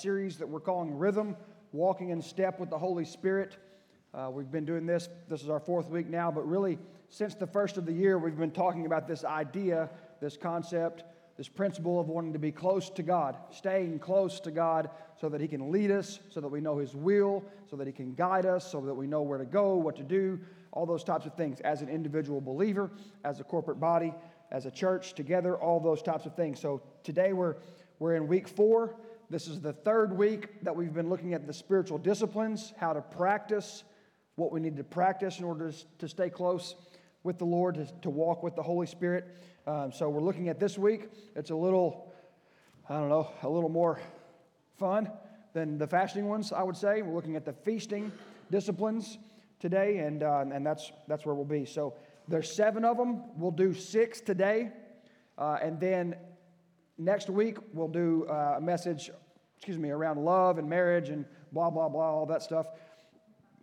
series that we're calling Rhythm, Walking in Step with the Holy Spirit. Uh, we've been doing this, this is our fourth week now, but really, since the first of the year, we've been talking about this idea, this concept, this principle of wanting to be close to God, staying close to God so that He can lead us, so that we know His will, so that He can guide us, so that we know where to go, what to do, all those types of things as an individual believer, as a corporate body, as a church, together, all those types of things. So today we're, we're in week four. This is the third week that we've been looking at the spiritual disciplines, how to practice what we need to practice in order to stay close with the Lord, to, to walk with the Holy Spirit. Um, so we're looking at this week. It's a little, I don't know, a little more fun than the fasting ones, I would say. We're looking at the feasting disciplines today, and, uh, and that's, that's where we'll be. So there's seven of them. We'll do six today, uh, and then next week we'll do uh, a message, excuse me, around love and marriage and blah blah blah, all that stuff,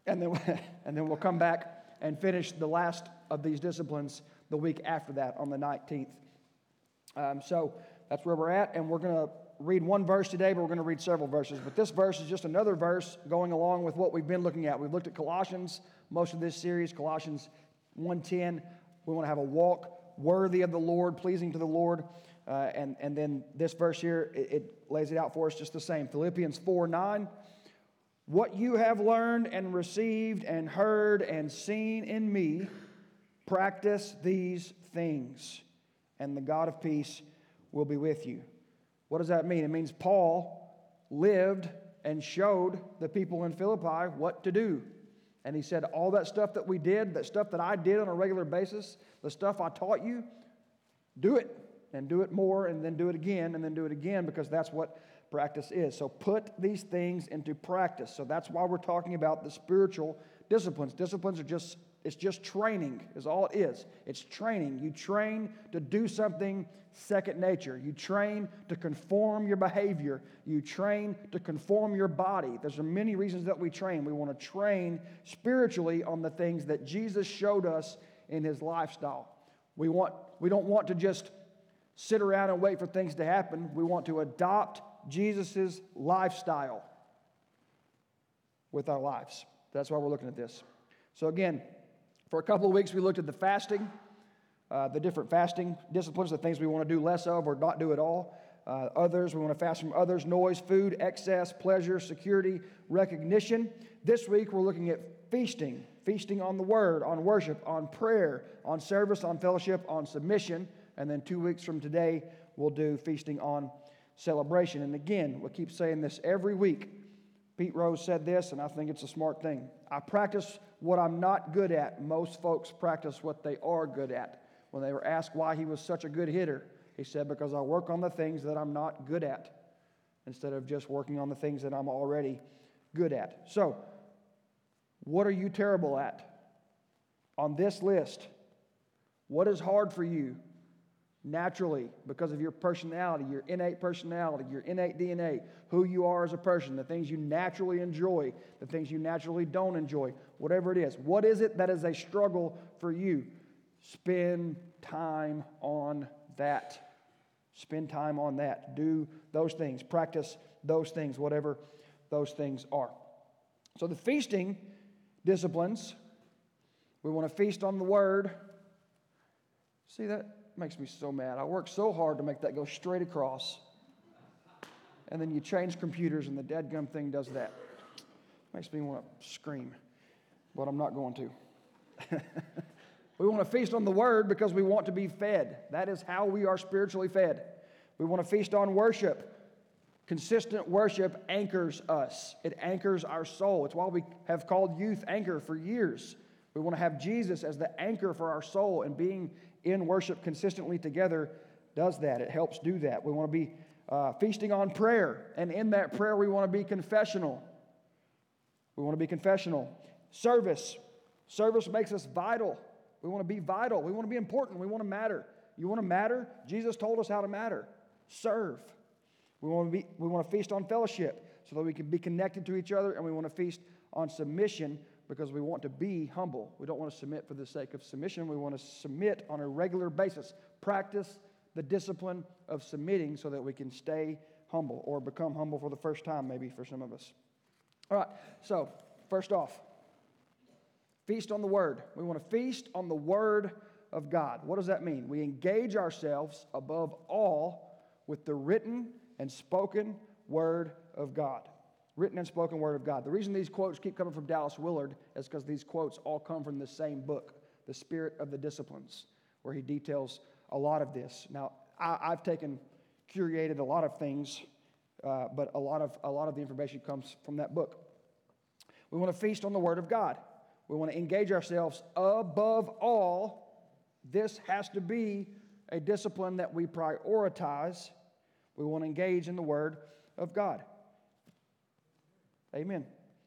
and then and then we'll come back and finish the last of these disciplines the week after that on the 19th. Um, so that's where we're at, and we're going to read one verse today, but we're going to read several verses. But this verse is just another verse going along with what we've been looking at. We've looked at Colossians most of this series, Colossians 1:10. We want to have a walk worthy of the Lord, pleasing to the Lord. Uh, and, and then this verse here, it, it lays it out for us just the same. Philippians 4 9. What you have learned and received and heard and seen in me, practice these things, and the God of peace will be with you. What does that mean? It means Paul lived and showed the people in Philippi what to do. And he said, All that stuff that we did, that stuff that I did on a regular basis, the stuff I taught you, do it and do it more and then do it again and then do it again because that's what practice is. So put these things into practice. So that's why we're talking about the spiritual disciplines. Disciplines are just it's just training is all it is. It's training. You train to do something second nature. You train to conform your behavior. You train to conform your body. There's many reasons that we train. We want to train spiritually on the things that Jesus showed us in his lifestyle. We want we don't want to just sit around and wait for things to happen. We want to adopt Jesus' lifestyle with our lives. That's why we're looking at this. So, again, for a couple of weeks, we looked at the fasting, uh, the different fasting disciplines, the things we want to do less of or not do at all. Uh, others, we want to fast from others, noise, food, excess, pleasure, security, recognition. This week, we're looking at feasting, feasting on the word, on worship, on prayer, on service, on fellowship, on submission. And then two weeks from today, we'll do feasting on celebration. And again, we'll keep saying this every week. Pete Rose said this, and I think it's a smart thing. I practice what I'm not good at. Most folks practice what they are good at. When they were asked why he was such a good hitter, he said, Because I work on the things that I'm not good at instead of just working on the things that I'm already good at. So, what are you terrible at? On this list, what is hard for you? Naturally because of your personality, your innate personality, your innate DNA, who you are as a person, the things you naturally enjoy, the things you naturally don't enjoy, whatever it is. What is it that is a struggle for you? Spend time on that. Spend time on that. Do those things. Practice those things, whatever those things are. So, the feasting disciplines, we want to feast on the word. See that? Makes me so mad. I worked so hard to make that go straight across. And then you change computers and the dead gum thing does that. Makes me want to scream, but I'm not going to. we want to feast on the word because we want to be fed. That is how we are spiritually fed. We want to feast on worship. Consistent worship anchors us, it anchors our soul. It's why we have called youth anchor for years. We want to have Jesus as the anchor for our soul, and being in worship consistently together does that. It helps do that. We want to be uh, feasting on prayer, and in that prayer, we want to be confessional. We want to be confessional. Service. Service makes us vital. We want to be vital. We want to be important. We want to matter. You want to matter? Jesus told us how to matter. Serve. We want to, be, we want to feast on fellowship so that we can be connected to each other, and we want to feast on submission because we want to be humble. We don't want to submit for the sake of submission. We want to submit on a regular basis. Practice the discipline of submitting so that we can stay humble or become humble for the first time, maybe for some of us. All right, so first off, feast on the Word. We want to feast on the Word of God. What does that mean? We engage ourselves above all with the written and spoken Word of God. Written and spoken Word of God. The reason these quotes keep coming from Dallas Willard is because these quotes all come from the same book, The Spirit of the Disciplines, where he details a lot of this. Now, I, have taken, curated a lot of things, uh, but a lot, of, a lot of the information comes from that book. We want to feast on the Word of God. We want to engage ourselves above all. This has to be a discipline that we prioritize. We want to engage in the Word of God. Amen.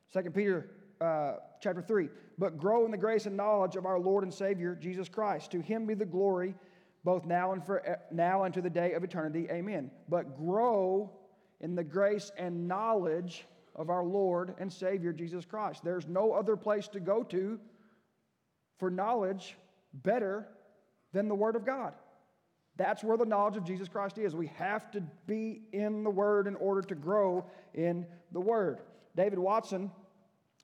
Second Peter uh, chapter 3. But grow in the grace and knowledge of our Lord and Savior, Jesus Christ. To him be the glory both now and for now and to the day of eternity. Amen. But grow in the grace and knowledge of our Lord and Savior Jesus Christ. There's no other place to go to for knowledge better than the Word of God. That's where the knowledge of Jesus Christ is. We have to be in the Word in order to grow in the Word. David Watson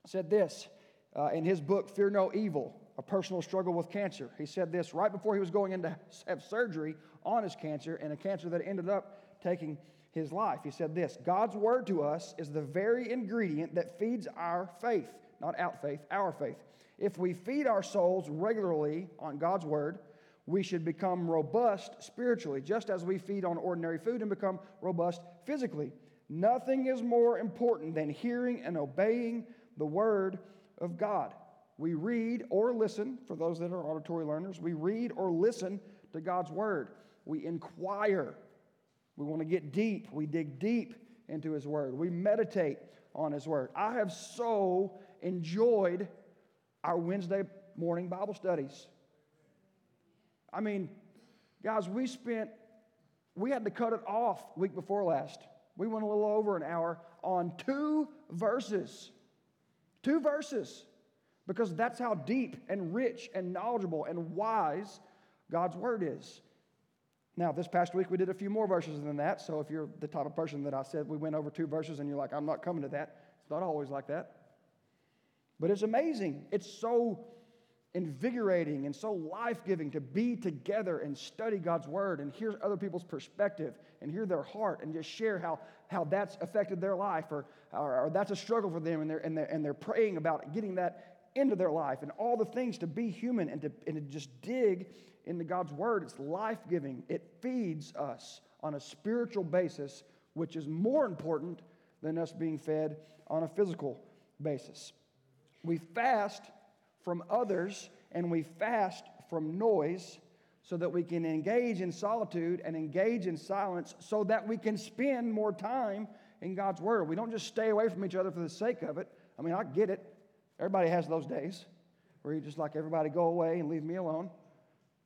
said this uh, in his book, Fear No Evil A Personal Struggle with Cancer. He said this right before he was going in to have surgery on his cancer and a cancer that ended up taking his life. He said this God's Word to us is the very ingredient that feeds our faith, not out faith, our faith. If we feed our souls regularly on God's Word, we should become robust spiritually, just as we feed on ordinary food and become robust physically. Nothing is more important than hearing and obeying the Word of God. We read or listen, for those that are auditory learners, we read or listen to God's Word. We inquire. We want to get deep. We dig deep into His Word. We meditate on His Word. I have so enjoyed our Wednesday morning Bible studies. I mean, guys, we spent, we had to cut it off week before last. We went a little over an hour on two verses. Two verses. Because that's how deep and rich and knowledgeable and wise God's Word is. Now, this past week we did a few more verses than that. So if you're the type of person that I said we went over two verses and you're like, I'm not coming to that, it's not always like that. But it's amazing. It's so invigorating and so life giving to be together and study God's word and hear other people's perspective and hear their heart and just share how, how that's affected their life or, or, or that's a struggle for them and they're, and, they're, and they're praying about getting that into their life and all the things to be human and to, and to just dig into God's word. It's life giving, it feeds us on a spiritual basis, which is more important than us being fed on a physical basis. We fast from others and we fast from noise so that we can engage in solitude and engage in silence so that we can spend more time in God's Word. We don't just stay away from each other for the sake of it. I mean, I get it. Everybody has those days where you just like everybody go away and leave me alone,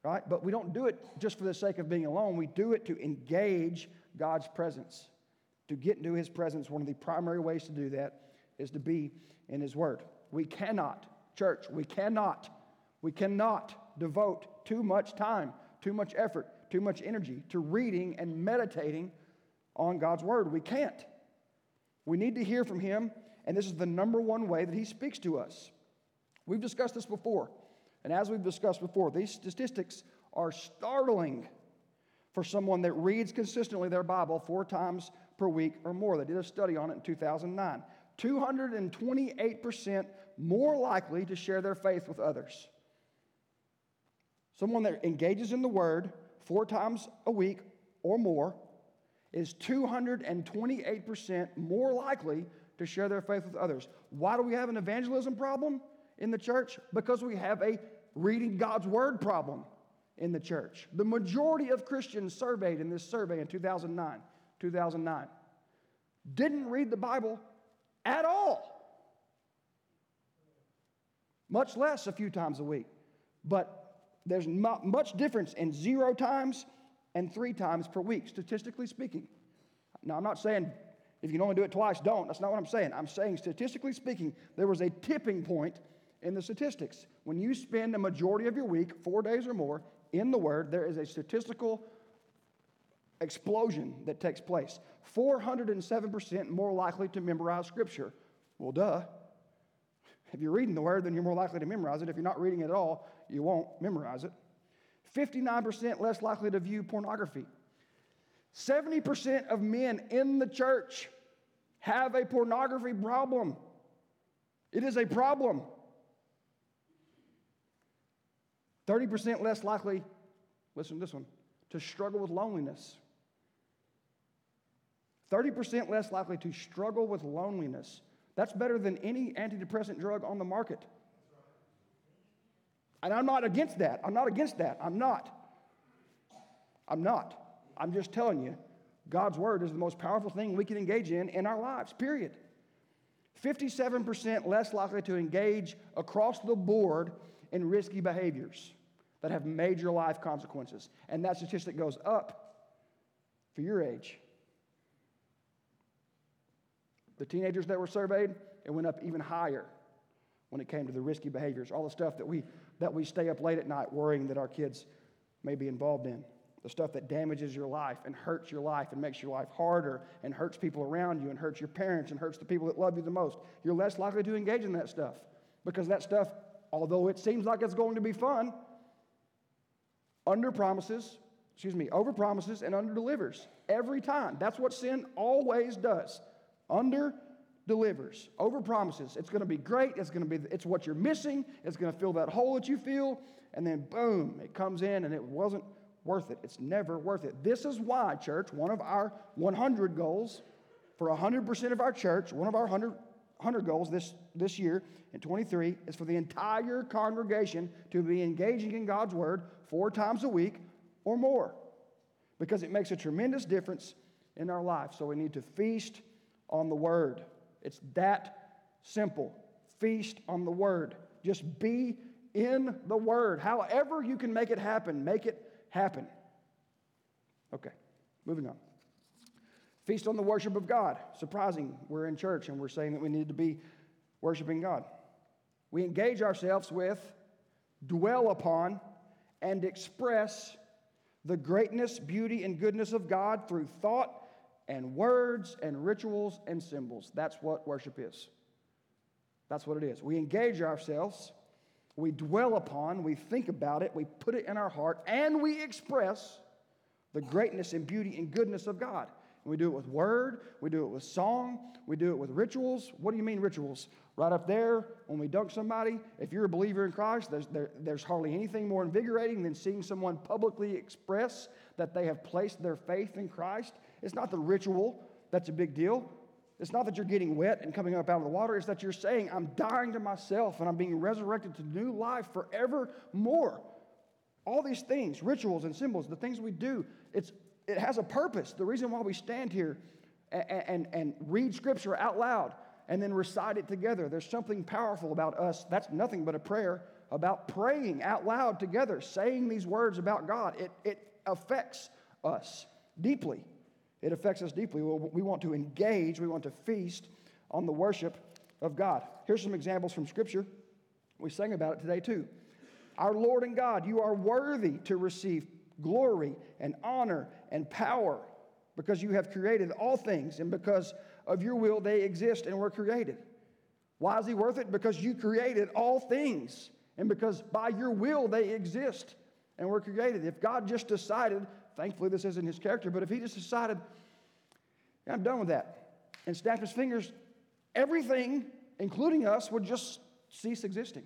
right? But we don't do it just for the sake of being alone. We do it to engage God's presence. To get into His presence, one of the primary ways to do that is to be in His Word. We cannot Church, we cannot, we cannot devote too much time, too much effort, too much energy to reading and meditating on God's Word. We can't. We need to hear from Him, and this is the number one way that He speaks to us. We've discussed this before, and as we've discussed before, these statistics are startling for someone that reads consistently their Bible four times per week or more. They did a study on it in 2009. 228% more likely to share their faith with others. Someone that engages in the word four times a week or more is 228% more likely to share their faith with others. Why do we have an evangelism problem in the church? Because we have a reading God's word problem in the church. The majority of Christians surveyed in this survey in 2009, 2009 didn't read the Bible at all much less a few times a week. But there's not much difference in zero times and three times per week, statistically speaking. Now, I'm not saying if you can only do it twice, don't. That's not what I'm saying. I'm saying, statistically speaking, there was a tipping point in the statistics. When you spend a majority of your week, four days or more, in the Word, there is a statistical explosion that takes place. 407% more likely to memorize Scripture. Well, duh. If you're reading the Word, then you're more likely to memorize it. If you're not reading it at all, you won't memorize it. 59% less likely to view pornography. 70% of men in the church have a pornography problem. It is a problem. 30% less likely, listen to this one, to struggle with loneliness. 30% less likely to struggle with loneliness. That's better than any antidepressant drug on the market. And I'm not against that. I'm not against that. I'm not. I'm not. I'm just telling you, God's word is the most powerful thing we can engage in in our lives, period. 57% less likely to engage across the board in risky behaviors that have major life consequences. And that statistic goes up for your age. The teenagers that were surveyed, it went up even higher when it came to the risky behaviors, all the stuff that we, that we stay up late at night worrying that our kids may be involved in the stuff that damages your life and hurts your life and makes your life harder and hurts people around you and hurts your parents and hurts the people that love you the most, you're less likely to engage in that stuff because that stuff, although it seems like it's going to be fun, under promises, excuse me, over promises and under delivers every time. That's what sin always does. Under delivers, over promises. It's going to be great. It's going to be it's what you're missing. It's going to fill that hole that you feel and then boom, it comes in and it wasn't worth it. It's never worth it. This is why, church, one of our 100 goals for 100% of our church, one of our 100, 100 goals this, this year in 23 is for the entire congregation to be engaging in God's Word four times a week or more because it makes a tremendous difference in our life. So we need to feast on the Word. It's that simple. Feast on the Word. Just be in the Word. However, you can make it happen, make it happen. Okay, moving on. Feast on the worship of God. Surprising, we're in church and we're saying that we need to be worshiping God. We engage ourselves with, dwell upon, and express the greatness, beauty, and goodness of God through thought and words and rituals and symbols. That's what worship is. That's what it is. We engage ourselves we dwell upon, we think about it, we put it in our heart, and we express the greatness and beauty and goodness of God. And we do it with word, we do it with song, we do it with rituals. What do you mean, rituals? Right up there, when we dunk somebody, if you're a believer in Christ, there's, there, there's hardly anything more invigorating than seeing someone publicly express that they have placed their faith in Christ. It's not the ritual that's a big deal. It's not that you're getting wet and coming up out of the water, it's that you're saying, I'm dying to myself and I'm being resurrected to new life forevermore. All these things, rituals and symbols, the things we do, it's, it has a purpose. The reason why we stand here and, and, and read scripture out loud and then recite it together, there's something powerful about us. That's nothing but a prayer about praying out loud together, saying these words about God. It, it affects us deeply. It affects us deeply. We want to engage, we want to feast on the worship of God. Here's some examples from Scripture. We sang about it today too. Our Lord and God, you are worthy to receive glory and honor and power because you have created all things and because of your will they exist and were created. Why is he worth it? Because you created all things and because by your will they exist and were created. If God just decided Thankfully, this isn't his character, but if he just decided, yeah, I'm done with that, and snapped his fingers, everything, including us, would just cease existing.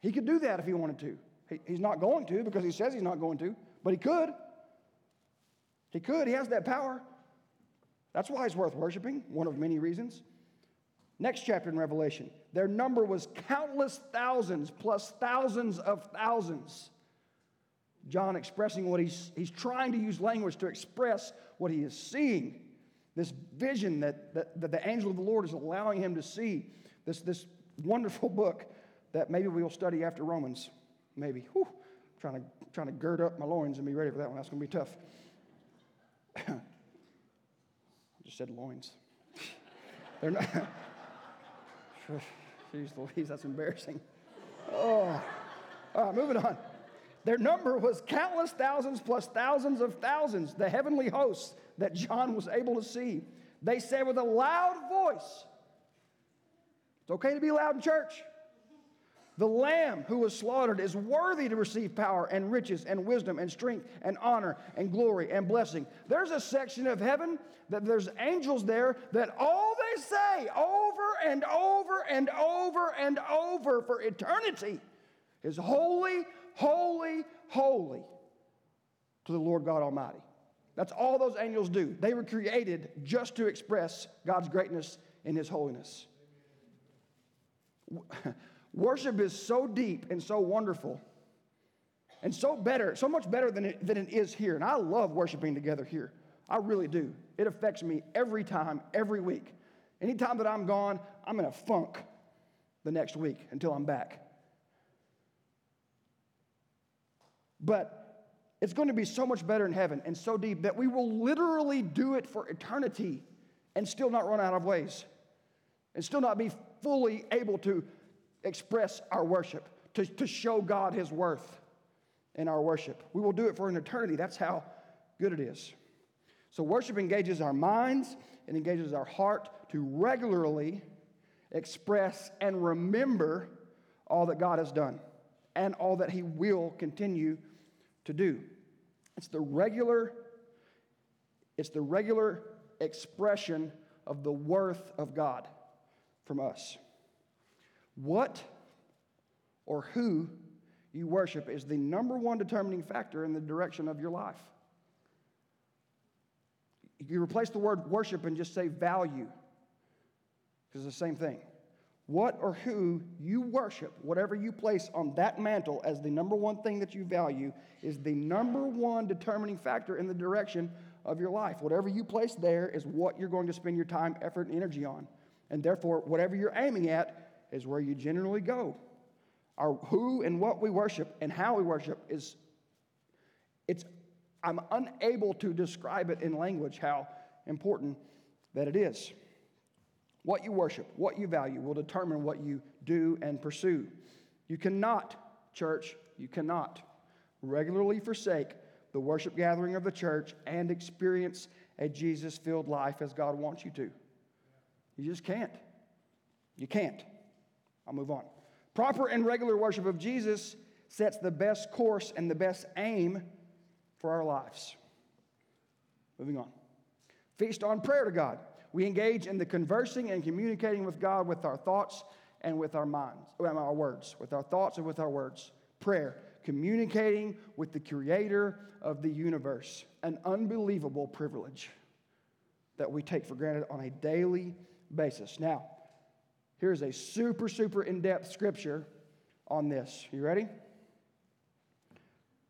He could do that if he wanted to. He, he's not going to because he says he's not going to, but he could. He could. He has that power. That's why he's worth worshiping, one of many reasons. Next chapter in Revelation, their number was countless thousands plus thousands of thousands. John expressing what he's, he's trying to use language to express what he is seeing. This vision that, that, that the angel of the Lord is allowing him to see. This, this wonderful book that maybe we'll study after Romans. Maybe. Whew, trying, to, trying to gird up my loins and be ready for that one. That's going to be tough. I just said loins. They're not. Jeez Louise, that's embarrassing. Oh. All right, moving on. Their number was countless thousands plus thousands of thousands, the heavenly hosts that John was able to see. They said with a loud voice, It's okay to be loud in church. The Lamb who was slaughtered is worthy to receive power and riches and wisdom and strength and honor and glory and blessing. There's a section of heaven that there's angels there that all they say over and over and over and over for eternity is holy, holy, holy to the Lord God Almighty. That's all those angels do. They were created just to express God's greatness and His holiness. Worship is so deep and so wonderful and so better, so much better than it, than it is here. And I love worshiping together here. I really do. It affects me every time, every week. Anytime that I'm gone, I'm in a funk the next week until I'm back. But it's going to be so much better in heaven and so deep that we will literally do it for eternity and still not run out of ways and still not be fully able to express our worship, to, to show God his worth in our worship. We will do it for an eternity. That's how good it is. So, worship engages our minds, it engages our heart to regularly express and remember all that God has done and all that he will continue to do. It's the regular it's the regular expression of the worth of God from us. What or who you worship is the number one determining factor in the direction of your life. You replace the word worship and just say value, because it's the same thing. What or who you worship, whatever you place on that mantle as the number one thing that you value, is the number one determining factor in the direction of your life. Whatever you place there is what you're going to spend your time, effort, and energy on. And therefore, whatever you're aiming at is where you generally go. Our who and what we worship and how we worship is it's I'm unable to describe it in language how important that it is. What you worship, what you value will determine what you do and pursue. You cannot, church, you cannot regularly forsake the worship gathering of the church and experience a Jesus filled life as God wants you to. You just can't. You can't. I'll move on. Proper and regular worship of Jesus sets the best course and the best aim for our lives. Moving on. Feast on prayer to God. We engage in the conversing and communicating with God with our thoughts and with our minds, with our words, with our thoughts and with our words. Prayer, communicating with the creator of the universe, an unbelievable privilege that we take for granted on a daily basis. Now, here's a super, super in depth scripture on this. You ready?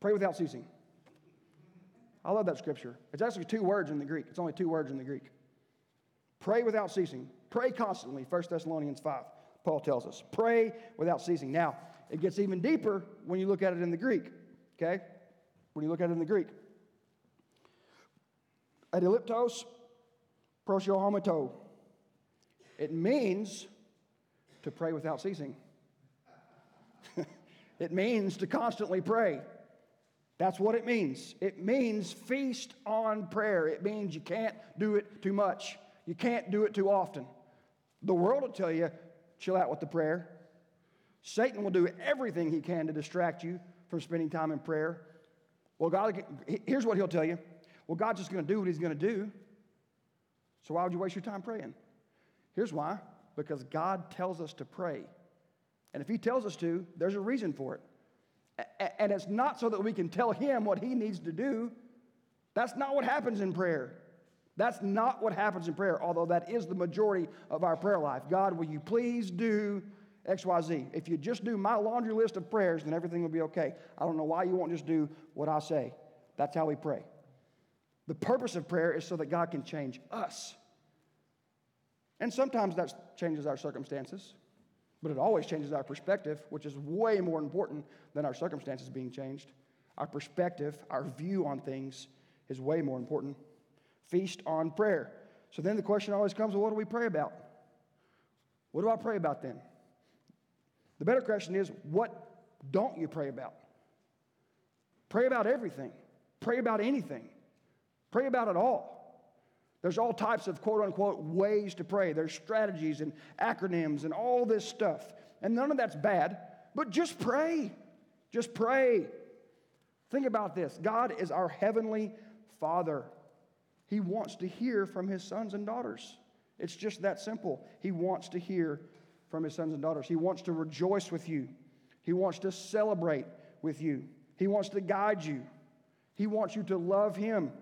Pray without ceasing. I love that scripture. It's actually two words in the Greek. It's only two words in the Greek. Pray without ceasing. Pray constantly. 1 Thessalonians 5, Paul tells us. Pray without ceasing. Now, it gets even deeper when you look at it in the Greek, okay? When you look at it in the Greek. Adiliptos prosyohomato. It means to pray without ceasing. it means to constantly pray. That's what it means. It means feast on prayer. It means you can't do it too much. You can't do it too often. The world will tell you, chill out with the prayer. Satan will do everything he can to distract you from spending time in prayer. Well, God, here's what he'll tell you. Well, God's just going to do what he's going to do. So why would you waste your time praying? Here's why because God tells us to pray. And if he tells us to, there's a reason for it. And it's not so that we can tell him what he needs to do. That's not what happens in prayer. That's not what happens in prayer, although that is the majority of our prayer life. God, will you please do XYZ? If you just do my laundry list of prayers, then everything will be okay. I don't know why you won't just do what I say. That's how we pray. The purpose of prayer is so that God can change us. And sometimes that changes our circumstances, but it always changes our perspective, which is way more important than our circumstances being changed. Our perspective, our view on things is way more important feast on prayer. So then the question always comes well, what do we pray about? What do I pray about then? The better question is, what don't you pray about? Pray about everything. Pray about anything. Pray about it all. There's all types of quote unquote ways to pray. There's strategies and acronyms and all this stuff. And none of that's bad, but just pray. Just pray. Think about this God is our heavenly Father. He wants to hear from his sons and daughters. It's just that simple. He wants to hear from his sons and daughters. He wants to rejoice with you. He wants to celebrate with you. He wants to guide you. He wants you to love him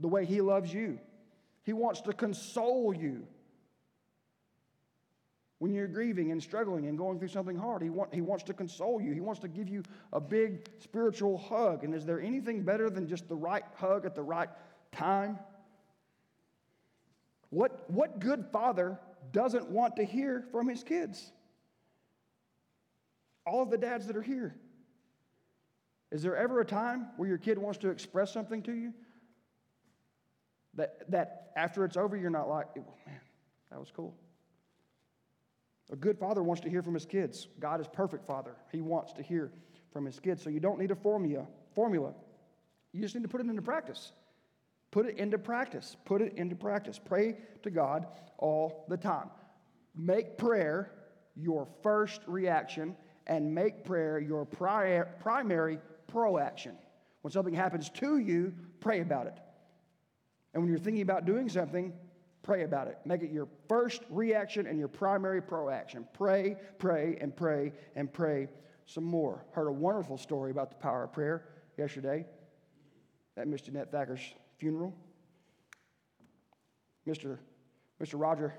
the way he loves you. He wants to console you when you're grieving and struggling and going through something hard. He, want, he wants to console you. He wants to give you a big spiritual hug. And is there anything better than just the right hug at the right time? What, what good father doesn't want to hear from his kids? All of the dads that are here. Is there ever a time where your kid wants to express something to you that, that after it's over, you're not like, man, that was cool? A good father wants to hear from his kids. God is perfect father. He wants to hear from his kids. So you don't need a formula. Formula. You just need to put it into practice. Put it into practice. Put it into practice. Pray to God all the time. Make prayer your first reaction and make prayer your prior, primary proaction. When something happens to you, pray about it. And when you're thinking about doing something, Pray about it. Make it your first reaction and your primary proaction. Pray, pray, and pray, and pray some more. Heard a wonderful story about the power of prayer yesterday at Mr. Ned Thacker's funeral. Mr. Mr. Roger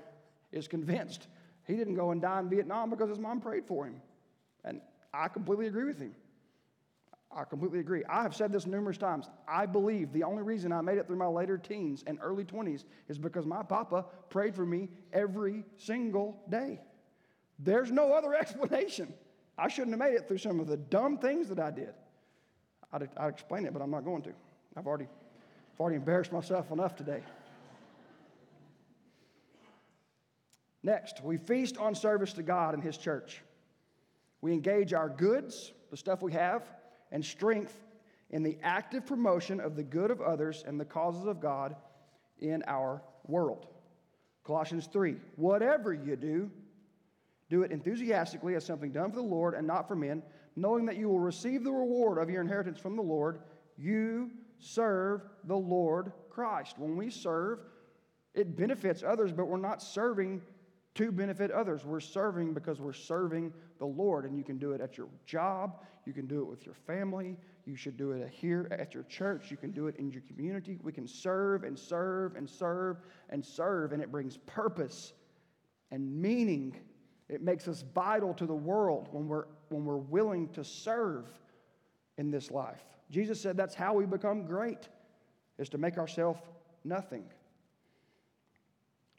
is convinced he didn't go and die in Vietnam because his mom prayed for him. And I completely agree with him. I completely agree. I have said this numerous times. I believe the only reason I made it through my later teens and early 20s is because my papa prayed for me every single day. There's no other explanation. I shouldn't have made it through some of the dumb things that I did. I'd, I'd explain it, but I'm not going to. I've already, I've already embarrassed myself enough today. Next, we feast on service to God and His church. We engage our goods, the stuff we have, and strength in the active promotion of the good of others and the causes of God in our world. Colossians 3 Whatever you do, do it enthusiastically as something done for the Lord and not for men, knowing that you will receive the reward of your inheritance from the Lord. You serve the Lord Christ. When we serve, it benefits others, but we're not serving to benefit others. We're serving because we're serving the Lord. And you can do it at your job, you can do it with your family, you should do it here at your church, you can do it in your community. We can serve and serve and serve and serve, and it brings purpose and meaning. It makes us vital to the world when we're, when we're willing to serve in this life. Jesus said that's how we become great, is to make ourselves nothing.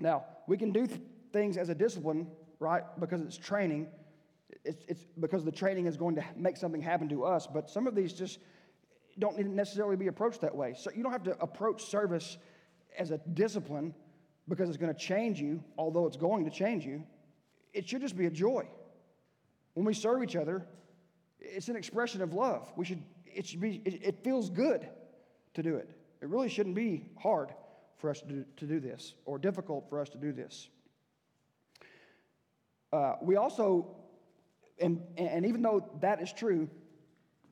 Now, we can do th- things as a discipline, right? Because it's training. It's, it's because the training is going to make something happen to us. But some of these just don't need to necessarily be approached that way. So you don't have to approach service as a discipline because it's going to change you, although it's going to change you. It should just be a joy. When we serve each other, it's an expression of love. We should, it should be, it, it feels good to do it. It really shouldn't be hard for us to do, to do this or difficult for us to do this. Uh, we also, and, and even though that is true,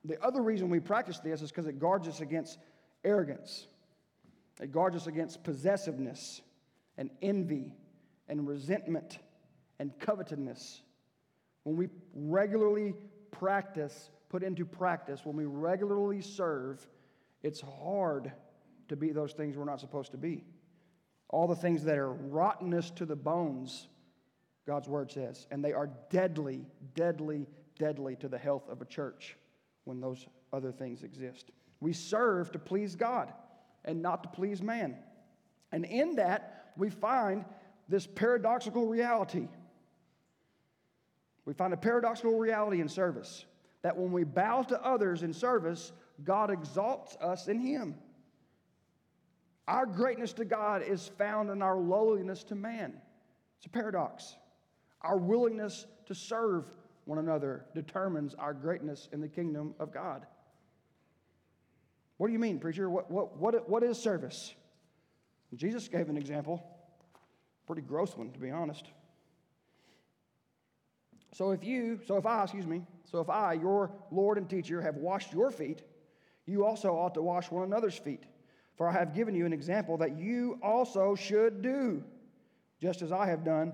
the other reason we practice this is because it guards us against arrogance. It guards us against possessiveness and envy and resentment and covetousness. When we regularly practice, put into practice, when we regularly serve, it's hard to be those things we're not supposed to be. All the things that are rottenness to the bones God's word says. And they are deadly, deadly, deadly to the health of a church when those other things exist. We serve to please God and not to please man. And in that, we find this paradoxical reality. We find a paradoxical reality in service that when we bow to others in service, God exalts us in Him. Our greatness to God is found in our lowliness to man. It's a paradox. Our willingness to serve one another determines our greatness in the kingdom of God. What do you mean, preacher? What, what, what, what is service? Jesus gave an example, pretty gross one, to be honest. So if you, so if I, excuse me, so if I, your Lord and teacher, have washed your feet, you also ought to wash one another's feet. For I have given you an example that you also should do, just as I have done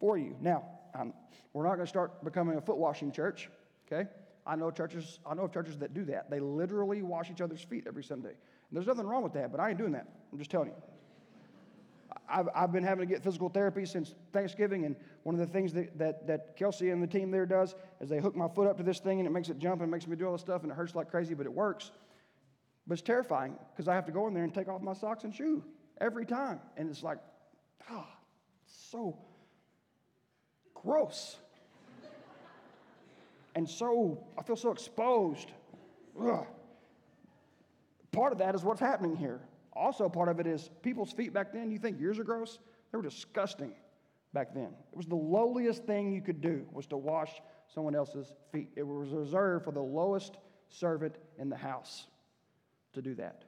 for you. Now, I'm, we're not going to start becoming a foot washing church, okay? I know churches, I know of churches that do that. They literally wash each other's feet every Sunday. And there's nothing wrong with that, but I ain't doing that. I'm just telling you. I've, I've been having to get physical therapy since Thanksgiving, and one of the things that, that, that Kelsey and the team there does is they hook my foot up to this thing and it makes it jump and makes me do all this stuff and it hurts like crazy, but it works. But it's terrifying because I have to go in there and take off my socks and shoe every time. And it's like, ah, oh, so gross. and so, I feel so exposed. Ugh. Part of that is what's happening here. Also, part of it is people's feet back then, you think yours are gross? They were disgusting back then. It was the lowliest thing you could do was to wash someone else's feet. It was reserved for the lowest servant in the house to do that.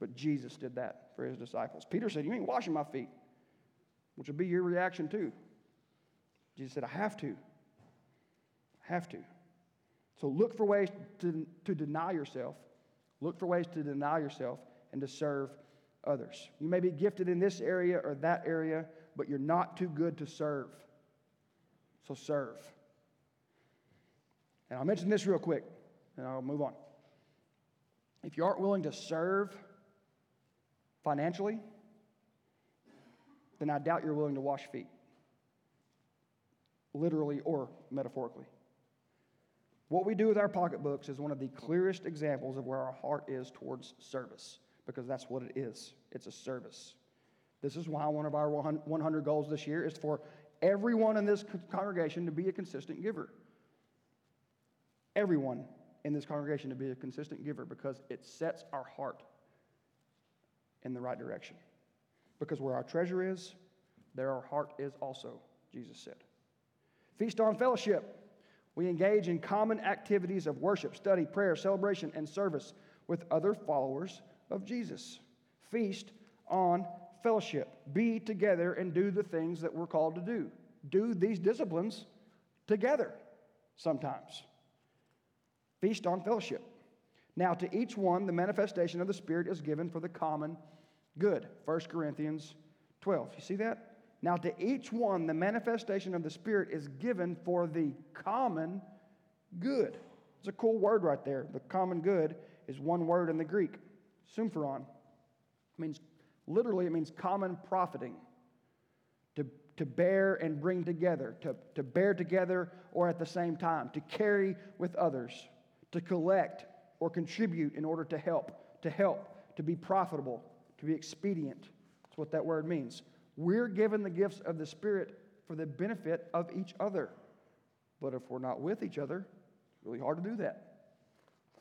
But Jesus did that for his disciples. Peter said, You ain't washing my feet, which would be your reaction too. Jesus said, I have to. I have to. So look for ways to, to deny yourself. Look for ways to deny yourself and to serve others. You may be gifted in this area or that area, but you're not too good to serve. So serve. And I'll mention this real quick, and I'll move on. If you aren't willing to serve financially, then I doubt you're willing to wash feet, literally or metaphorically. What we do with our pocketbooks is one of the clearest examples of where our heart is towards service, because that's what it is it's a service. This is why one of our 100 goals this year is for everyone in this congregation to be a consistent giver. Everyone in this congregation to be a consistent giver because it sets our heart in the right direction. Because where our treasure is, there our heart is also, Jesus said. Feast on fellowship. We engage in common activities of worship, study, prayer, celebration, and service with other followers of Jesus. Feast on fellowship. Be together and do the things that we're called to do. Do these disciplines together sometimes. Feast on fellowship. Now, to each one, the manifestation of the Spirit is given for the common good. 1 Corinthians 12. You see that? Now, to each one, the manifestation of the Spirit is given for the common good. It's a cool word right there. The common good is one word in the Greek, symphoron. It means, literally, it means common profiting. To, to bear and bring together, to, to bear together or at the same time, to carry with others to collect or contribute in order to help, to help, to be profitable, to be expedient. That's what that word means. We're given the gifts of the Spirit for the benefit of each other. But if we're not with each other, it's really hard to do that.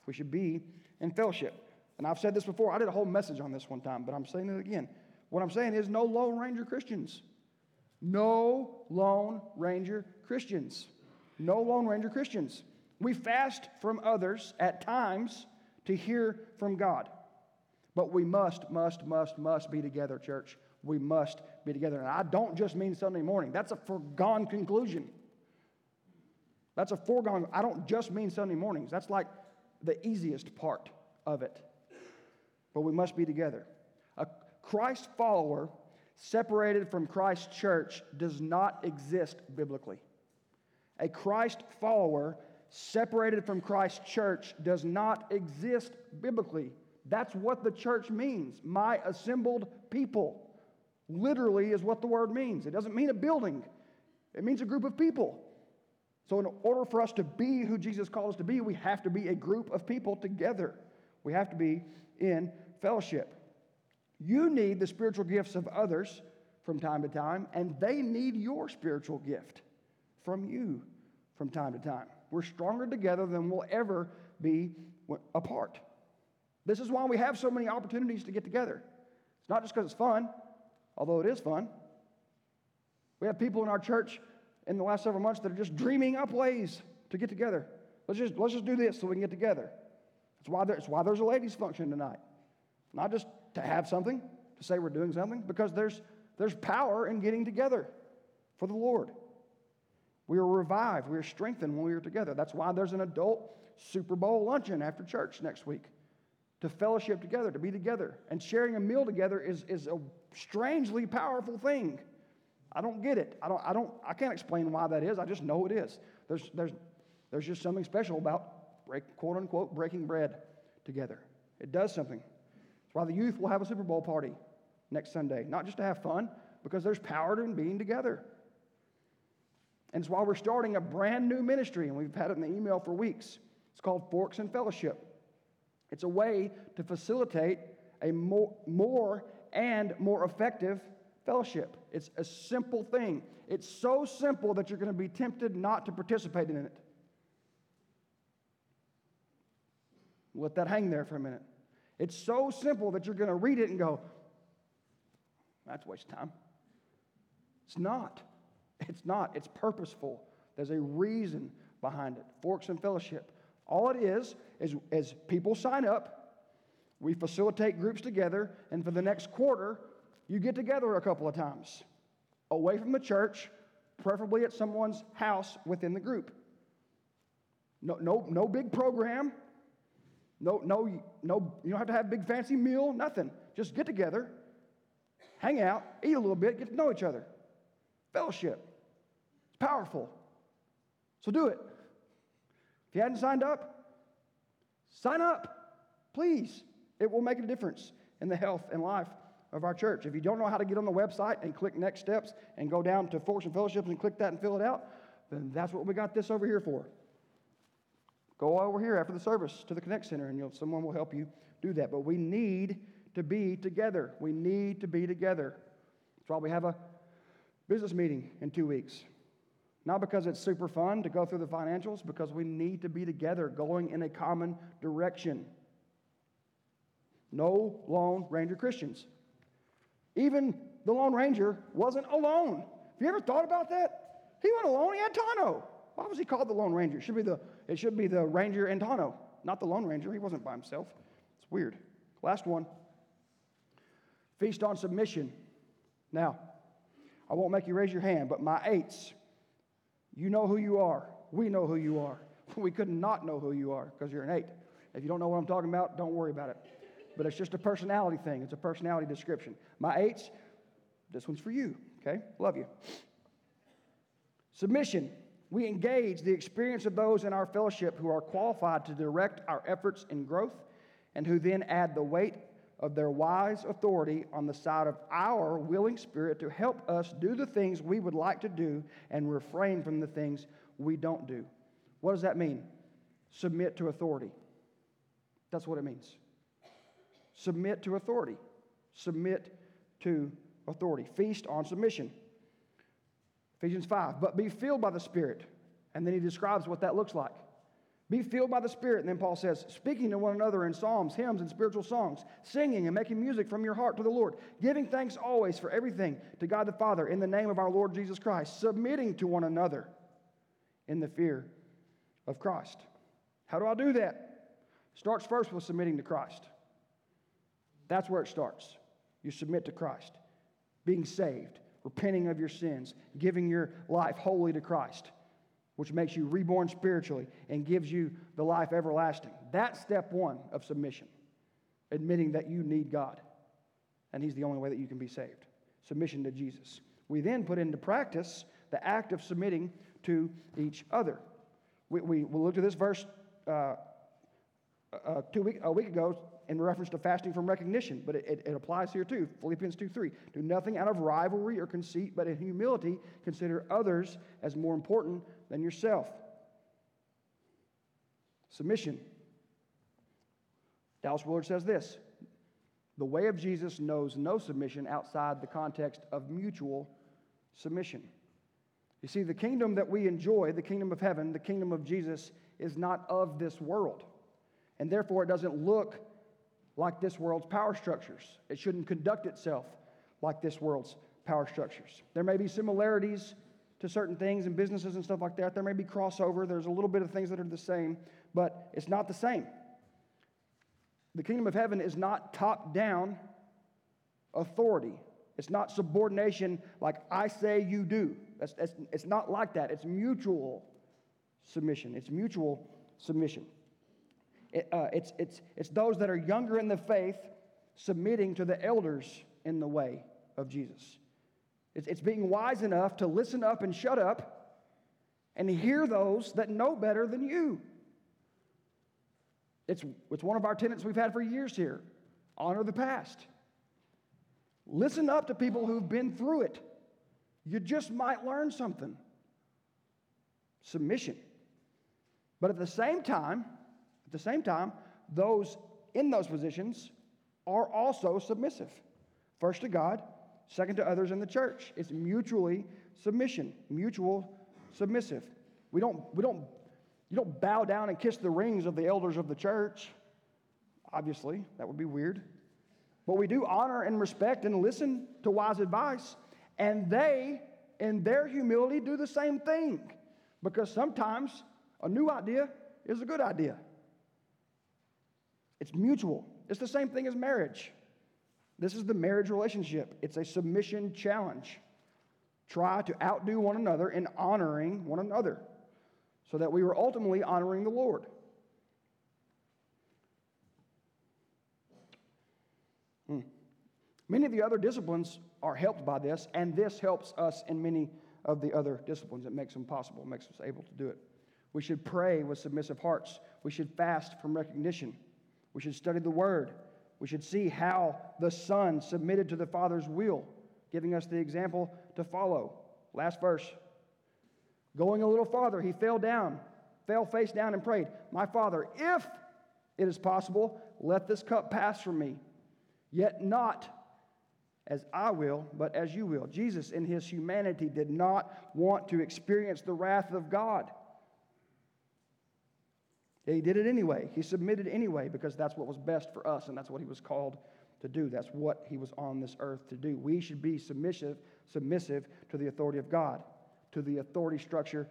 We should be in fellowship. And I've said this before. I did a whole message on this one time, but I'm saying it again. What I'm saying is no Lone Ranger Christians. No Lone Ranger Christians. No Lone Ranger Christians. We fast from others at times to hear from God. But we must, must, must, must be together, church. We must be together. And I don't just mean Sunday morning, that's a foregone conclusion. That's a foregone. I don't just mean Sunday mornings. That's like the easiest part of it. But we must be together. A Christ follower separated from Christ's church does not exist biblically. A Christ follower separated from Christ's church does not exist biblically. That's what the church means. My assembled people. Literally is what the word means. It doesn't mean a building, it means a group of people. So, in order for us to be who Jesus called us to be, we have to be a group of people together. We have to be in fellowship. You need the spiritual gifts of others from time to time, and they need your spiritual gift from you from time to time. We're stronger together than we'll ever be apart. This is why we have so many opportunities to get together. It's not just because it's fun, although it is fun. We have people in our church in the last several months that are just dreaming up ways to get together. Let's just, let's just do this so we can get together. It's why, there, it's why there's a ladies' function tonight. Not just to have something, to say we're doing something, because there's, there's power in getting together for the Lord. We are revived, we are strengthened when we are together. That's why there's an adult Super Bowl luncheon after church next week to fellowship together, to be together. And sharing a meal together is, is a strangely powerful thing. I don't get it. I, don't, I, don't, I can't explain why that is. I just know it is. There's, there's, there's just something special about, break, quote unquote, breaking bread together. It does something. That's why the youth will have a Super Bowl party next Sunday, not just to have fun, because there's power in being together. And it's why we're starting a brand new ministry, and we've had it in the email for weeks. It's called Forks and Fellowship. It's a way to facilitate a more, more and more effective fellowship. It's a simple thing. It's so simple that you're going to be tempted not to participate in it. Let that hang there for a minute. It's so simple that you're going to read it and go, that's waste time. It's not. It's not. It's purposeful. There's a reason behind it. Forks and fellowship. All it is, is as people sign up, we facilitate groups together, and for the next quarter, you get together a couple of times away from the church, preferably at someone's house within the group. No, no, no big program. No, no, no, you don't have to have a big fancy meal, nothing. Just get together, hang out, eat a little bit, get to know each other. Fellowship. It's powerful. So do it. If you hadn't signed up, sign up, please. It will make a difference in the health and life of our church. If you don't know how to get on the website and click next steps and go down to Forks and Fellowships and click that and fill it out, then that's what we got this over here for. Go over here after the service to the Connect Center and someone will help you do that. But we need to be together. We need to be together. That's why we have a business meeting in two weeks. Not because it's super fun to go through the financials, because we need to be together going in a common direction. No Lone Ranger Christians. Even the Lone Ranger wasn't alone. Have you ever thought about that? He went alone, he had Tonto. Why was he called the Lone Ranger? It should be the, it should be the Ranger and Tonto, not the Lone Ranger. He wasn't by himself. It's weird. Last one Feast on submission. Now, I won't make you raise your hand, but my eights you know who you are. We know who you are. We could not know who you are because you're an eight. If you don't know what I'm talking about, don't worry about it. But it's just a personality thing, it's a personality description. My eights, this one's for you, okay? Love you. Submission. We engage the experience of those in our fellowship who are qualified to direct our efforts in growth and who then add the weight of their wise authority on the side of our willing spirit to help us do the things we would like to do and refrain from the things we don't do. What does that mean? Submit to authority. That's what it means. Submit to authority. Submit to authority. Feast on submission. Ephesians 5. But be filled by the Spirit. And then he describes what that looks like. Be filled by the Spirit. And then Paul says, speaking to one another in psalms, hymns, and spiritual songs, singing and making music from your heart to the Lord, giving thanks always for everything to God the Father in the name of our Lord Jesus Christ, submitting to one another in the fear of Christ. How do I do that? Starts first with submitting to Christ. That's where it starts. You submit to Christ, being saved, repenting of your sins, giving your life wholly to Christ which makes you reborn spiritually and gives you the life everlasting. That's step one of submission, admitting that you need God and He's the only way that you can be saved. Submission to Jesus. We then put into practice the act of submitting to each other. We, we, we looked at this verse uh, uh, two week, a week ago in reference to fasting from recognition, but it, it, it, applies here too. Philippians 2 3. Do nothing out of rivalry or conceit, but in humility consider others as more important than yourself. Submission. Dallas Willard says this The way of Jesus knows no submission outside the context of mutual submission. You see, the kingdom that we enjoy, the kingdom of heaven, the kingdom of Jesus, is not of this world. And therefore, it doesn't look like this world's power structures. It shouldn't conduct itself like this world's power structures. There may be similarities to certain things and businesses and stuff like that. There may be crossover. There's a little bit of things that are the same, but it's not the same. The kingdom of heaven is not top down authority. It's not subordination like I say you do. That's, that's, it's not like that. It's mutual submission. It's mutual submission. It, uh, it's, it's, it's those that are younger in the faith submitting to the elders in the way of Jesus. It's, it's being wise enough to listen up and shut up and hear those that know better than you. It's, it's one of our tenets we've had for years here honor the past. Listen up to people who've been through it. You just might learn something. Submission. But at the same time, at the same time, those in those positions are also submissive. First to God, second to others in the church. It's mutually submission, mutual submissive. We don't, we don't, you don't bow down and kiss the rings of the elders of the church. Obviously, that would be weird. But we do honor and respect and listen to wise advice. And they, in their humility, do the same thing. Because sometimes a new idea is a good idea. It's mutual. It's the same thing as marriage. This is the marriage relationship. It's a submission challenge. Try to outdo one another in honoring one another so that we are ultimately honoring the Lord. Hmm. Many of the other disciplines are helped by this, and this helps us in many of the other disciplines. It makes them possible, it makes us able to do it. We should pray with submissive hearts. We should fast from recognition. We should study the Word. We should see how the Son submitted to the Father's will, giving us the example to follow. Last verse. Going a little farther, he fell down, fell face down, and prayed, My Father, if it is possible, let this cup pass from me. Yet not as I will, but as you will. Jesus, in his humanity, did not want to experience the wrath of God. He did it anyway. He submitted anyway because that's what was best for us, and that's what he was called to do. That's what he was on this earth to do. We should be submissive, submissive to the authority of God, to the authority structure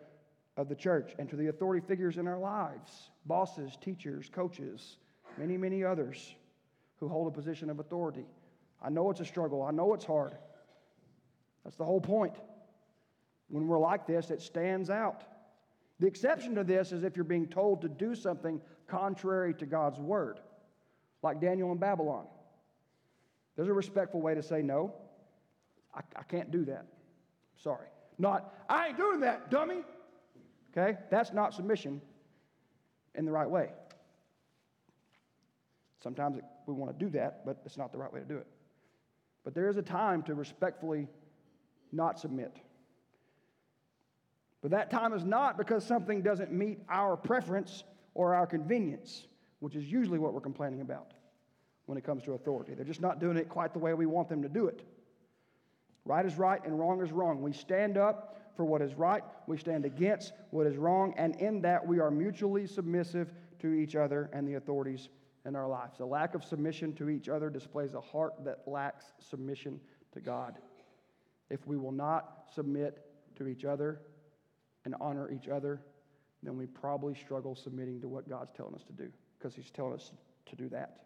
of the church, and to the authority figures in our lives bosses, teachers, coaches, many, many others who hold a position of authority. I know it's a struggle, I know it's hard. That's the whole point. When we're like this, it stands out. The exception to this is if you're being told to do something contrary to God's word, like Daniel in Babylon. There's a respectful way to say no. I, I can't do that. Sorry. Not, I ain't doing that, dummy. Okay? That's not submission in the right way. Sometimes it, we want to do that, but it's not the right way to do it. But there is a time to respectfully not submit. But that time is not because something doesn't meet our preference or our convenience, which is usually what we're complaining about when it comes to authority. They're just not doing it quite the way we want them to do it. Right is right and wrong is wrong. We stand up for what is right, we stand against what is wrong, and in that we are mutually submissive to each other and the authorities in our lives. A lack of submission to each other displays a heart that lacks submission to God. If we will not submit to each other, and honor each other, then we probably struggle submitting to what God's telling us to do because He's telling us to do that.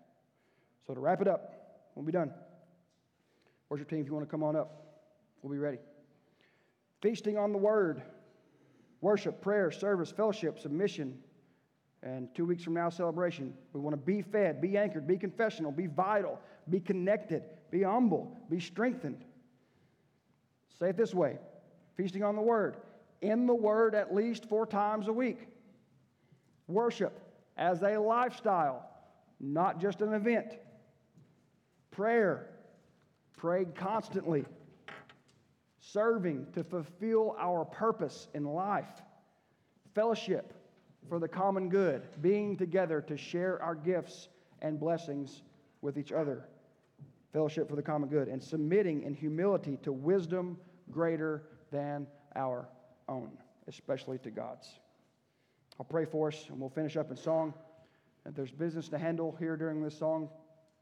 So, to wrap it up, we'll be done. Worship team, if you want to come on up, we'll be ready. Feasting on the Word, worship, prayer, service, fellowship, submission, and two weeks from now, celebration. We want to be fed, be anchored, be confessional, be vital, be connected, be humble, be strengthened. Say it this way feasting on the Word in the Word at least four times a week. Worship as a lifestyle, not just an event. Prayer, prayed constantly. Serving to fulfill our purpose in life. Fellowship for the common good, being together to share our gifts and blessings with each other. Fellowship for the common good, and submitting in humility to wisdom greater than our own, especially to God's. I'll pray for us and we'll finish up in song. If there's business to handle here during this song,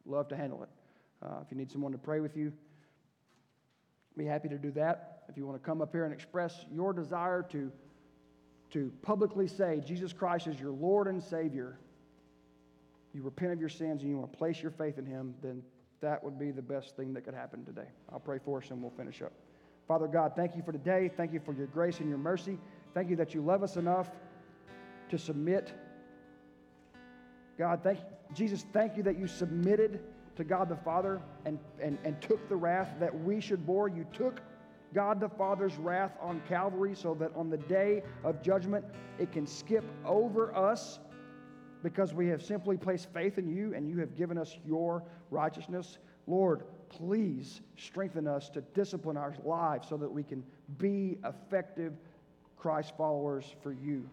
love to handle it. Uh, if you need someone to pray with you, be happy to do that. If you want to come up here and express your desire to, to publicly say Jesus Christ is your Lord and Savior, you repent of your sins and you want to place your faith in Him, then that would be the best thing that could happen today. I'll pray for us and we'll finish up. Father God, thank you for today. Thank you for your grace and your mercy. Thank you that you love us enough to submit. God, thank Jesus, thank you that you submitted to God the Father and, and, and took the wrath that we should bore. You took God the Father's wrath on Calvary so that on the day of judgment it can skip over us because we have simply placed faith in you and you have given us your righteousness. Lord, please strengthen us to discipline our lives so that we can be effective Christ followers for you,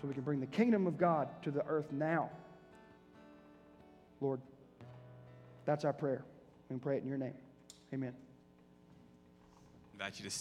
so we can bring the kingdom of God to the earth now. Lord, that's our prayer. We pray it in your name. Amen. invite you to stand.